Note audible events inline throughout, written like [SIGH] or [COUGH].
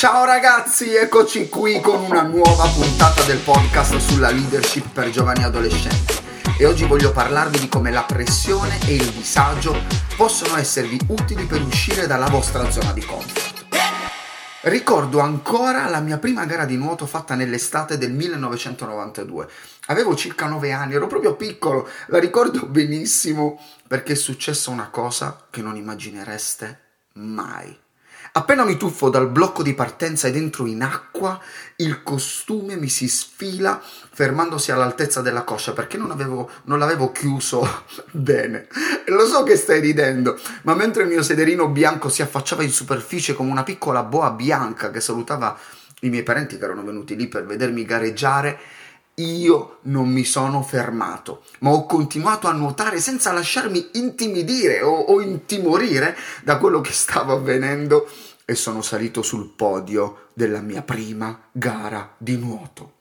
Ciao ragazzi, eccoci qui con una nuova puntata del podcast sulla leadership per giovani adolescenti. E oggi voglio parlarvi di come la pressione e il disagio possono esservi utili per uscire dalla vostra zona di comfort. Ricordo ancora la mia prima gara di nuoto fatta nell'estate del 1992. Avevo circa 9 anni, ero proprio piccolo, la ricordo benissimo perché è successa una cosa che non immaginereste mai. Appena mi tuffo dal blocco di partenza ed entro in acqua, il costume mi si sfila fermandosi all'altezza della coscia perché non, avevo, non l'avevo chiuso [LAUGHS] bene. Lo so che stai ridendo, ma mentre il mio sederino bianco si affacciava in superficie come una piccola boa bianca che salutava i miei parenti che erano venuti lì per vedermi gareggiare, io non mi sono fermato, ma ho continuato a nuotare senza lasciarmi intimidire o, o, intimorire da quello che stava avvenendo e sono salito sul podio della mia prima gara di nuoto.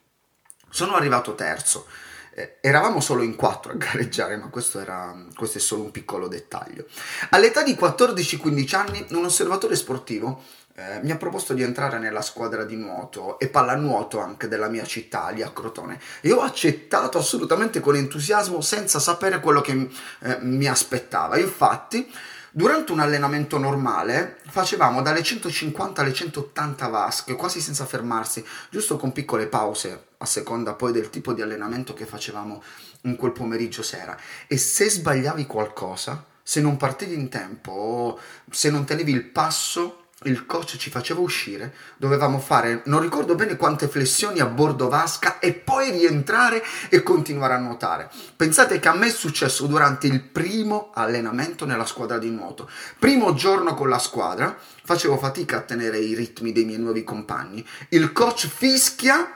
Sono arrivato terzo. Eh, eravamo solo in quattro a gareggiare, ma questo, era, questo è solo un piccolo dettaglio. All'età di 14-15 anni, un osservatore sportivo eh, mi ha proposto di entrare nella squadra di nuoto e pallanuoto anche della mia città, lì a Crotone. E ho accettato assolutamente con entusiasmo senza sapere quello che eh, mi aspettava. Infatti, durante un allenamento normale facevamo dalle 150 alle 180 vasche, quasi senza fermarsi, giusto con piccole pause, a seconda poi del tipo di allenamento che facevamo in quel pomeriggio sera. E se sbagliavi qualcosa, se non partivi in tempo se non tenevi il passo, il coach ci faceva uscire, dovevamo fare non ricordo bene quante flessioni a bordo vasca e poi rientrare e continuare a nuotare. Pensate che a me è successo durante il primo allenamento nella squadra di nuoto. Primo giorno con la squadra, facevo fatica a tenere i ritmi dei miei nuovi compagni. Il coach fischia,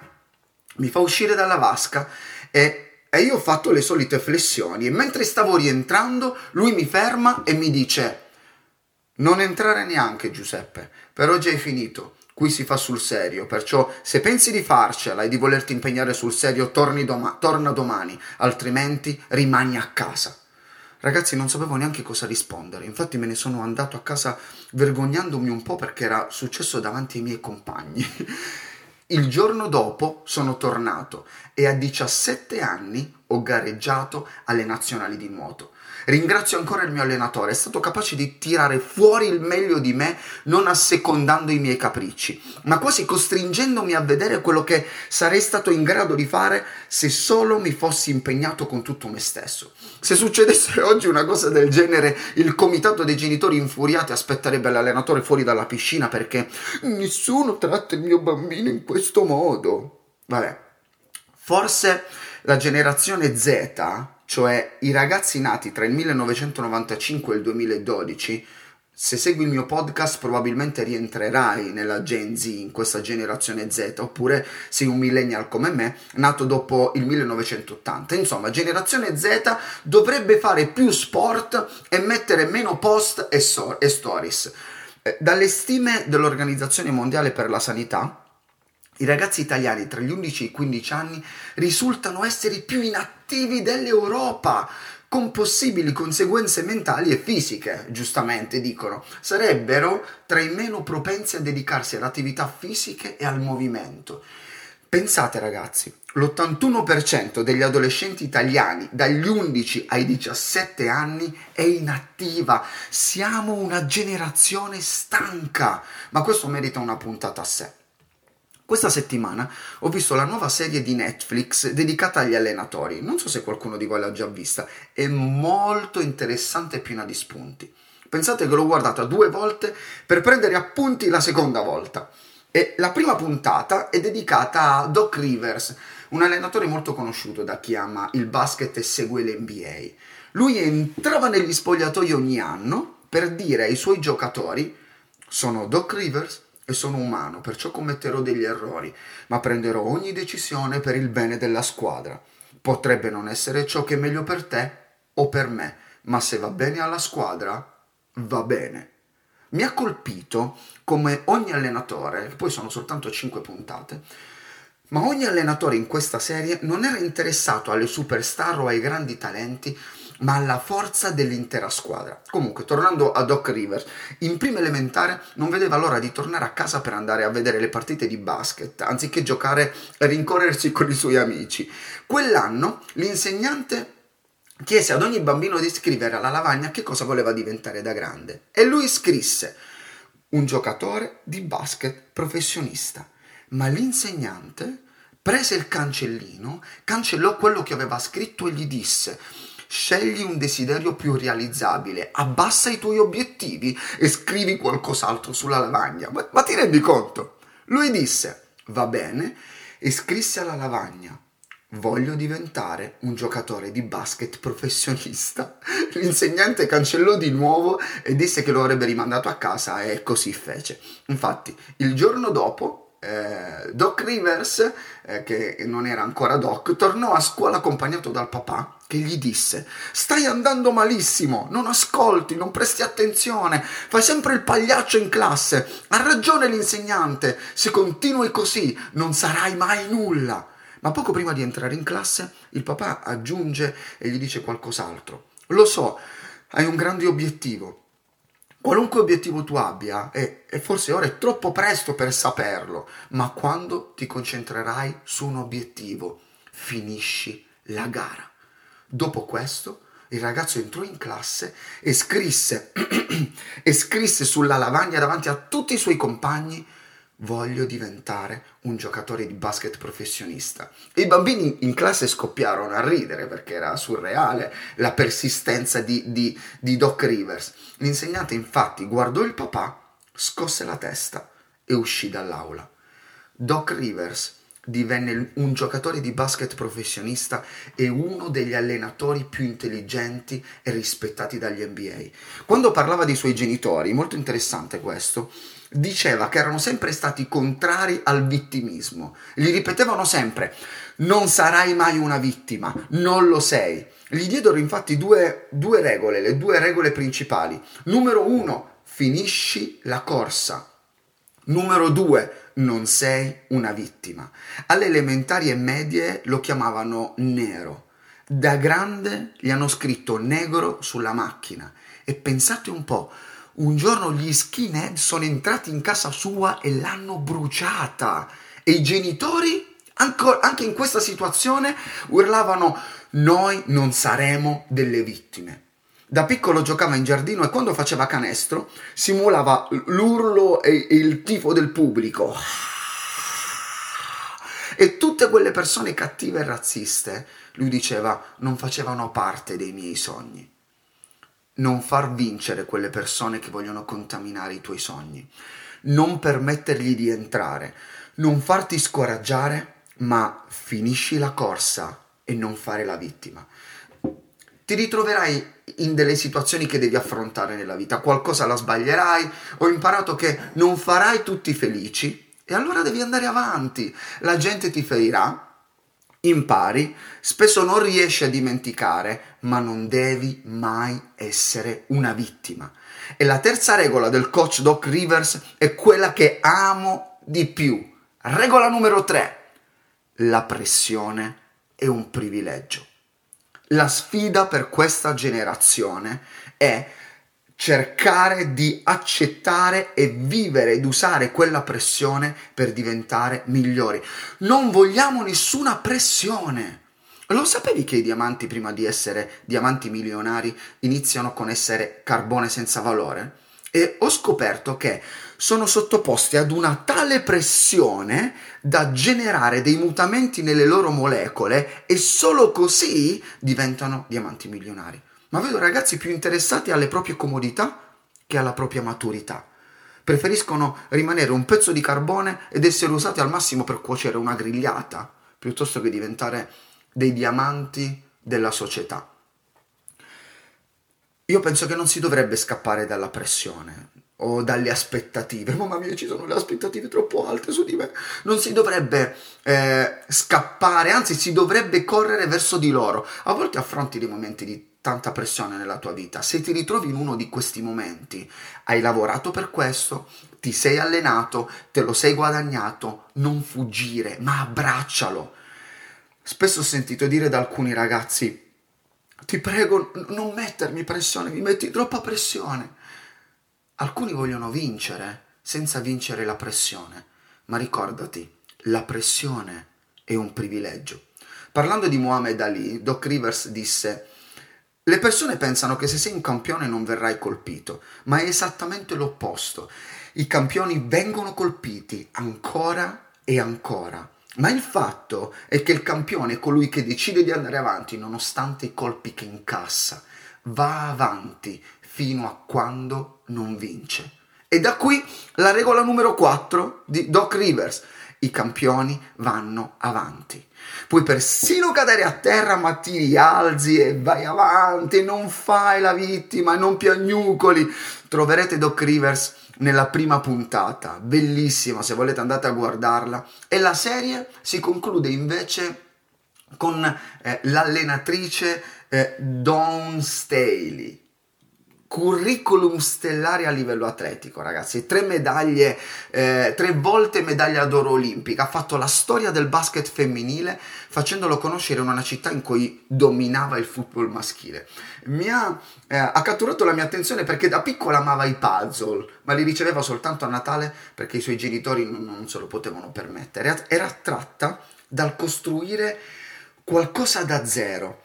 mi fa uscire dalla vasca e e io ho fatto le solite flessioni e mentre stavo rientrando lui mi ferma e mi dice non entrare neanche, Giuseppe. Per oggi hai finito. Qui si fa sul serio, perciò se pensi di farcela e di volerti impegnare sul serio, doma- torna domani, altrimenti rimani a casa. Ragazzi, non sapevo neanche cosa rispondere, infatti me ne sono andato a casa vergognandomi un po' perché era successo davanti ai miei compagni. [LAUGHS] Il giorno dopo sono tornato e a 17 anni ho gareggiato alle nazionali di nuoto. Ringrazio ancora il mio allenatore, è stato capace di tirare fuori il meglio di me, non assecondando i miei capricci, ma quasi costringendomi a vedere quello che sarei stato in grado di fare se solo mi fossi impegnato con tutto me stesso. Se succedesse [LAUGHS] oggi una cosa del genere, il comitato dei genitori infuriati aspetterebbe l'allenatore fuori dalla piscina perché nessuno tratta il mio bambino in questo modo. Vabbè, forse la generazione Z cioè i ragazzi nati tra il 1995 e il 2012, se segui il mio podcast probabilmente rientrerai nella Gen Z, in questa generazione Z, oppure sei un millennial come me, nato dopo il 1980. Insomma, generazione Z dovrebbe fare più sport e mettere meno post e, so- e stories. Eh, dalle stime dell'Organizzazione Mondiale per la Sanità, i ragazzi italiani tra gli 11 e i 15 anni risultano essere i più inattivi dell'Europa, con possibili conseguenze mentali e fisiche, giustamente dicono. Sarebbero tra i meno propensi a dedicarsi alle attività fisiche e al movimento. Pensate ragazzi, l'81% degli adolescenti italiani dagli 11 ai 17 anni è inattiva. Siamo una generazione stanca, ma questo merita una puntata a sé. Questa settimana ho visto la nuova serie di Netflix dedicata agli allenatori. Non so se qualcuno di voi l'ha già vista. È molto interessante e piena di spunti. Pensate che l'ho guardata due volte per prendere appunti la seconda volta. E la prima puntata è dedicata a Doc Rivers, un allenatore molto conosciuto da chi ama il basket e segue l'NBA. Lui entrava negli spogliatoi ogni anno per dire ai suoi giocatori sono Doc Rivers, e sono umano, perciò commetterò degli errori, ma prenderò ogni decisione per il bene della squadra. Potrebbe non essere ciò che è meglio per te o per me, ma se va bene alla squadra, va bene. Mi ha colpito come ogni allenatore, poi sono soltanto 5 puntate, ma ogni allenatore in questa serie non era interessato alle superstar o ai grandi talenti, ma alla forza dell'intera squadra. Comunque, tornando a Doc Rivers, in prima elementare non vedeva l'ora di tornare a casa per andare a vedere le partite di basket, anziché giocare e rincorrersi con i suoi amici. Quell'anno l'insegnante chiese ad ogni bambino di scrivere alla lavagna che cosa voleva diventare da grande e lui scrisse un giocatore di basket professionista, ma l'insegnante prese il cancellino, cancellò quello che aveva scritto e gli disse Scegli un desiderio più realizzabile, abbassa i tuoi obiettivi e scrivi qualcos'altro sulla lavagna. Ma, ma ti rendi conto? Lui disse, va bene, e scrisse alla lavagna, voglio diventare un giocatore di basket professionista. [LAUGHS] L'insegnante cancellò di nuovo e disse che lo avrebbe rimandato a casa e così fece. Infatti, il giorno dopo eh, Doc Rivers, eh, che non era ancora Doc, tornò a scuola accompagnato dal papà che gli disse stai andando malissimo, non ascolti, non presti attenzione, fai sempre il pagliaccio in classe, ha ragione l'insegnante, se continui così non sarai mai nulla. Ma poco prima di entrare in classe il papà aggiunge e gli dice qualcos'altro. Lo so, hai un grande obiettivo, Qualunque obiettivo tu abbia, e, e, forse ora è troppo presto per saperlo, ma quando ti concentrerai su un obiettivo, finisci la gara. Dopo questo, il ragazzo entrò in classe e scrisse, [CLEARS THROAT] e scrisse sulla lavagna davanti a tutti i suoi compagni voglio diventare un giocatore di basket professionista. I bambini in classe scoppiarono a ridere perché era surreale la persistenza di, di, di Doc Rivers. L'insegnante infatti guardò il papà, scosse la testa e uscì dall'aula. Doc Rivers divenne un giocatore di basket professionista e uno degli allenatori più intelligenti e rispettati dagli NBA. Quando parlava dei suoi genitori, molto interessante questo, diceva che erano sempre stati contrari al vittimismo. Gli ripetevano sempre: Non sarai mai una vittima, non lo sei. Gli diedero infatti due, due regole, le due regole principali. Numero uno, finisci la corsa. Numero due, non sei una vittima. Alle elementari e medie lo chiamavano nero. Da grande gli hanno scritto negro sulla macchina. E pensate un po', un giorno gli skinhead sono entrati in casa sua e l'hanno bruciata. E i genitori, anche in questa situazione, urlavano noi non saremo delle vittime. Da piccolo giocava in giardino e quando faceva canestro simulava l'urlo e il tifo del pubblico. E tutte quelle persone cattive e razziste, lui diceva, non facevano parte dei miei sogni non far vincere quelle persone che vogliono contaminare i tuoi sogni, non permettergli di entrare, non farti scoraggiare, ma finisci la corsa e non fare la vittima. Ti ritroverai in delle situazioni che devi affrontare nella vita, qualcosa la sbaglierai, ho imparato che non farai tutti felici. E allora devi andare avanti, la gente ti ferirà, impari, spesso non riesci a dimenticare, ma non devi mai essere una vittima. E la terza regola del coach Doc Rivers è quella che amo di più. Regola numero 3. La pressione è un privilegio. La sfida per questa generazione è cercare di accettare e vivere ed usare quella pressione per diventare migliori. Non vogliamo nessuna pressione. Lo sapevi che i diamanti, prima di essere diamanti milionari, iniziano con essere carbone senza valore? E ho scoperto che sono sottoposti ad una tale pressione da generare dei mutamenti nelle loro molecole e solo così diventano diamanti milionari ma vedo ragazzi più interessati alle proprie comodità che alla propria maturità. Preferiscono rimanere un pezzo di carbone ed essere usati al massimo per cuocere una grigliata, piuttosto che diventare dei diamanti della società. Io penso che non si dovrebbe scappare dalla pressione o dalle aspettative. [LAUGHS] Mamma mia, ci sono le aspettative troppo alte su di me. Non si dovrebbe eh, scappare, anzi si dovrebbe correre verso di loro. A volte affronti dei momenti di tanta pressione nella tua vita, se ti ritrovi in uno di questi momenti, hai lavorato per questo, ti sei allenato, te lo sei guadagnato, non fuggire, ma abbraccialo. Spesso ho sentito dire da alcuni ragazzi, ti prego non mettermi pressione, mi metti troppa pressione. Alcuni vogliono vincere senza vincere la pressione, ma ricordati, la pressione è un privilegio. Parlando di Muhammad Ali, Doc Rivers disse le persone pensano che se sei un campione non verrai colpito, ma è esattamente l'opposto. I campioni vengono colpiti ancora e ancora. Ma il fatto è che il campione è colui che decide di andare avanti nonostante i colpi che incassa. Va avanti fino a quando non vince. E da qui la regola numero 4 di Doc Rivers i campioni vanno avanti. Puoi persino cadere a terra, ma ti rialzi e vai avanti, non fai la vittima, non piagnucoli. Troverete Doc Rivers nella prima puntata, bellissima, se volete andate a guardarla. E la serie si conclude invece con eh, l'allenatrice eh, Dawn Staley curriculum stellare a livello atletico, ragazzi. Tre medaglie, eh, tre volte medaglia d'oro olimpica. Ha fatto la storia del basket femminile facendolo conoscere in una città in cui dominava il football maschile. Mi ha, eh, ha catturato la mia attenzione perché da piccola amava i puzzle, ma li riceveva soltanto a Natale perché i suoi genitori non, non se lo potevano permettere. Era attratta dal costruire qualcosa da zero.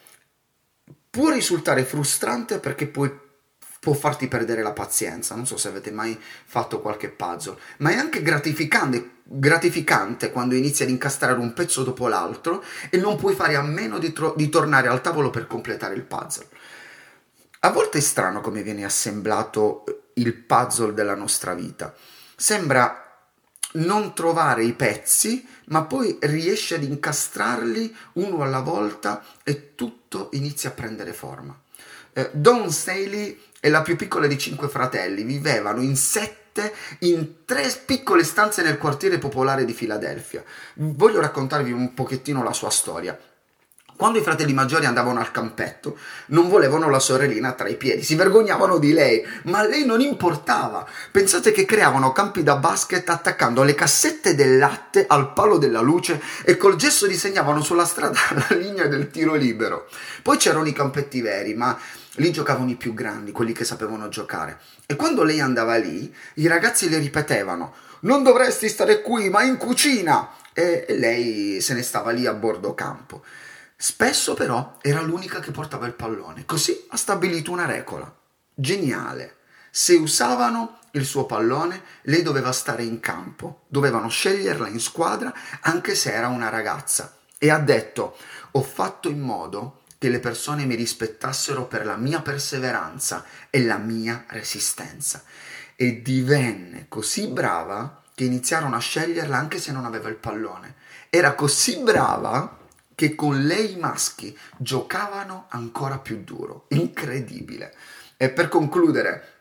Può risultare frustrante perché puoi può farti perdere la pazienza. Non so se avete mai fatto qualche puzzle, ma è anche gratificante, gratificante quando inizi ad incastrare un pezzo dopo l'altro e non puoi fare a meno di, tro- di tornare al tavolo per completare il puzzle. A volte è strano come viene assemblato il puzzle della nostra vita. Sembra non trovare i pezzi, ma poi riesci ad incastrarli uno alla volta e tutto inizia a prendere forma. Eh, Don Staley e la più piccola di cinque fratelli vivevano in sette in tre piccole stanze nel quartiere popolare di Filadelfia. Voglio raccontarvi un pochettino la sua storia. Quando i fratelli maggiori andavano al campetto, non volevano la sorellina tra i piedi, si vergognavano di lei, ma a lei non importava. Pensate che creavano campi da basket attaccando le cassette del latte al palo della luce e col gesso disegnavano sulla strada [LAUGHS] la linea del tiro libero. Poi c'erano i campetti veri, ma lì giocavano i più grandi, quelli che sapevano giocare. E quando lei andava lì, i ragazzi le ripetevano: Non dovresti stare qui, ma in cucina! E lei se ne stava lì a bordo campo. Spesso però era l'unica che portava il pallone, così ha stabilito una regola. Geniale. Se usavano il suo pallone, lei doveva stare in campo, dovevano sceglierla in squadra anche se era una ragazza. E ha detto, ho fatto in modo che le persone mi rispettassero per la mia perseveranza e la mia resistenza. E divenne così brava che iniziarono a sceglierla anche se non aveva il pallone. Era così brava che con lei i maschi giocavano ancora più duro. Incredibile. E per concludere,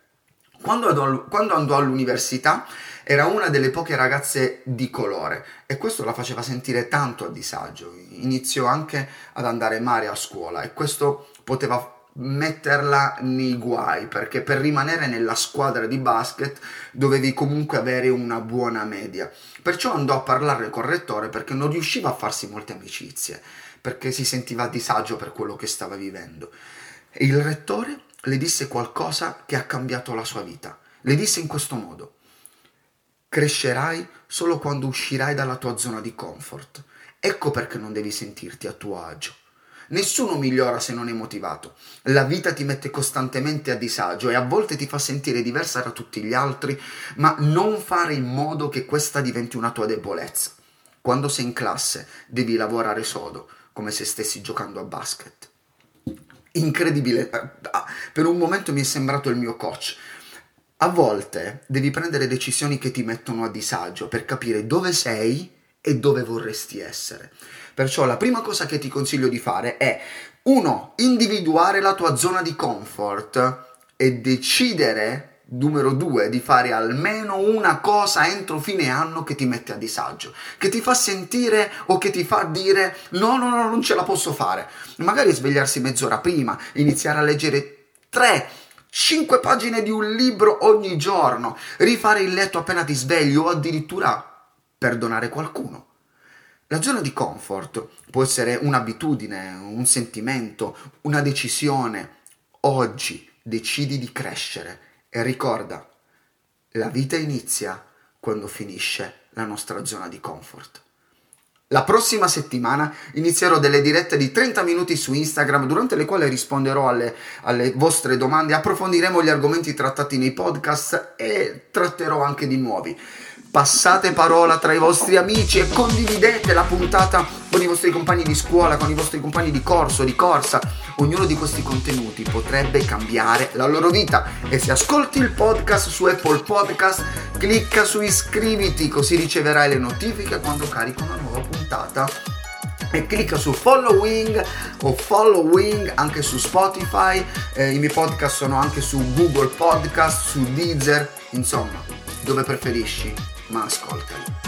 quando quando andò all'università era una delle poche ragazze di colore e questo la faceva sentire tanto a disagio. Iniziò anche ad andare male a scuola e questo poteva metterla nei guai perché per rimanere nella squadra di basket dovevi comunque avere una buona media. Perciò andò a parlare col rettore perché non riusciva a farsi molte amicizie, perché si sentiva a disagio per quello che stava vivendo. E il rettore le disse qualcosa che ha cambiato la sua vita. Le disse in questo modo: Crescerai solo quando uscirai dalla tua zona di comfort. Ecco perché non devi sentirti a tuo agio. Nessuno migliora se non è motivato. La vita ti mette costantemente a disagio e a volte ti fa sentire diversa da tutti gli altri, ma non fare in modo che questa diventi una tua debolezza. Quando sei in classe devi lavorare sodo, come se stessi giocando a basket. Incredibile, per un momento mi è sembrato il mio coach. A volte devi prendere decisioni che ti mettono a disagio per capire dove sei e dove vorresti essere. Perciò la prima cosa che ti consiglio di fare è 1. Individuare la tua zona di comfort e decidere, numero 2, di fare almeno una cosa entro fine anno che ti mette a disagio, che ti fa sentire o che ti fa dire no, no, no, non ce la posso fare. Magari svegliarsi mezz'ora prima, iniziare a leggere 3 5 pagine di un libro ogni giorno, rifare il letto appena ti svegli o addirittura perdonare qualcuno. La zona di comfort può essere un'abitudine, un sentimento, una decisione. Oggi decidi di crescere e ricorda, la vita inizia quando finisce la nostra zona di comfort. La prossima settimana inizierò delle dirette di 30 minuti su Instagram durante le quali risponderò alle, alle, vostre domande, approfondiremo gli argomenti trattati nei podcast e tratterò anche di nuovi passate parola tra i vostri amici e condividete la puntata con i vostri compagni di scuola, con i vostri compagni di corso, di corsa. Ognuno di questi contenuti potrebbe cambiare la loro vita. E se ascolti il podcast su Apple Podcast, clicca su iscriviti così riceverai le notifiche quando carico una nuova puntata. E clicca su following o following anche su Spotify, eh, i miei podcast sono anche su Google Podcast, su Deezer, insomma, dove preferisci ma ascoltali.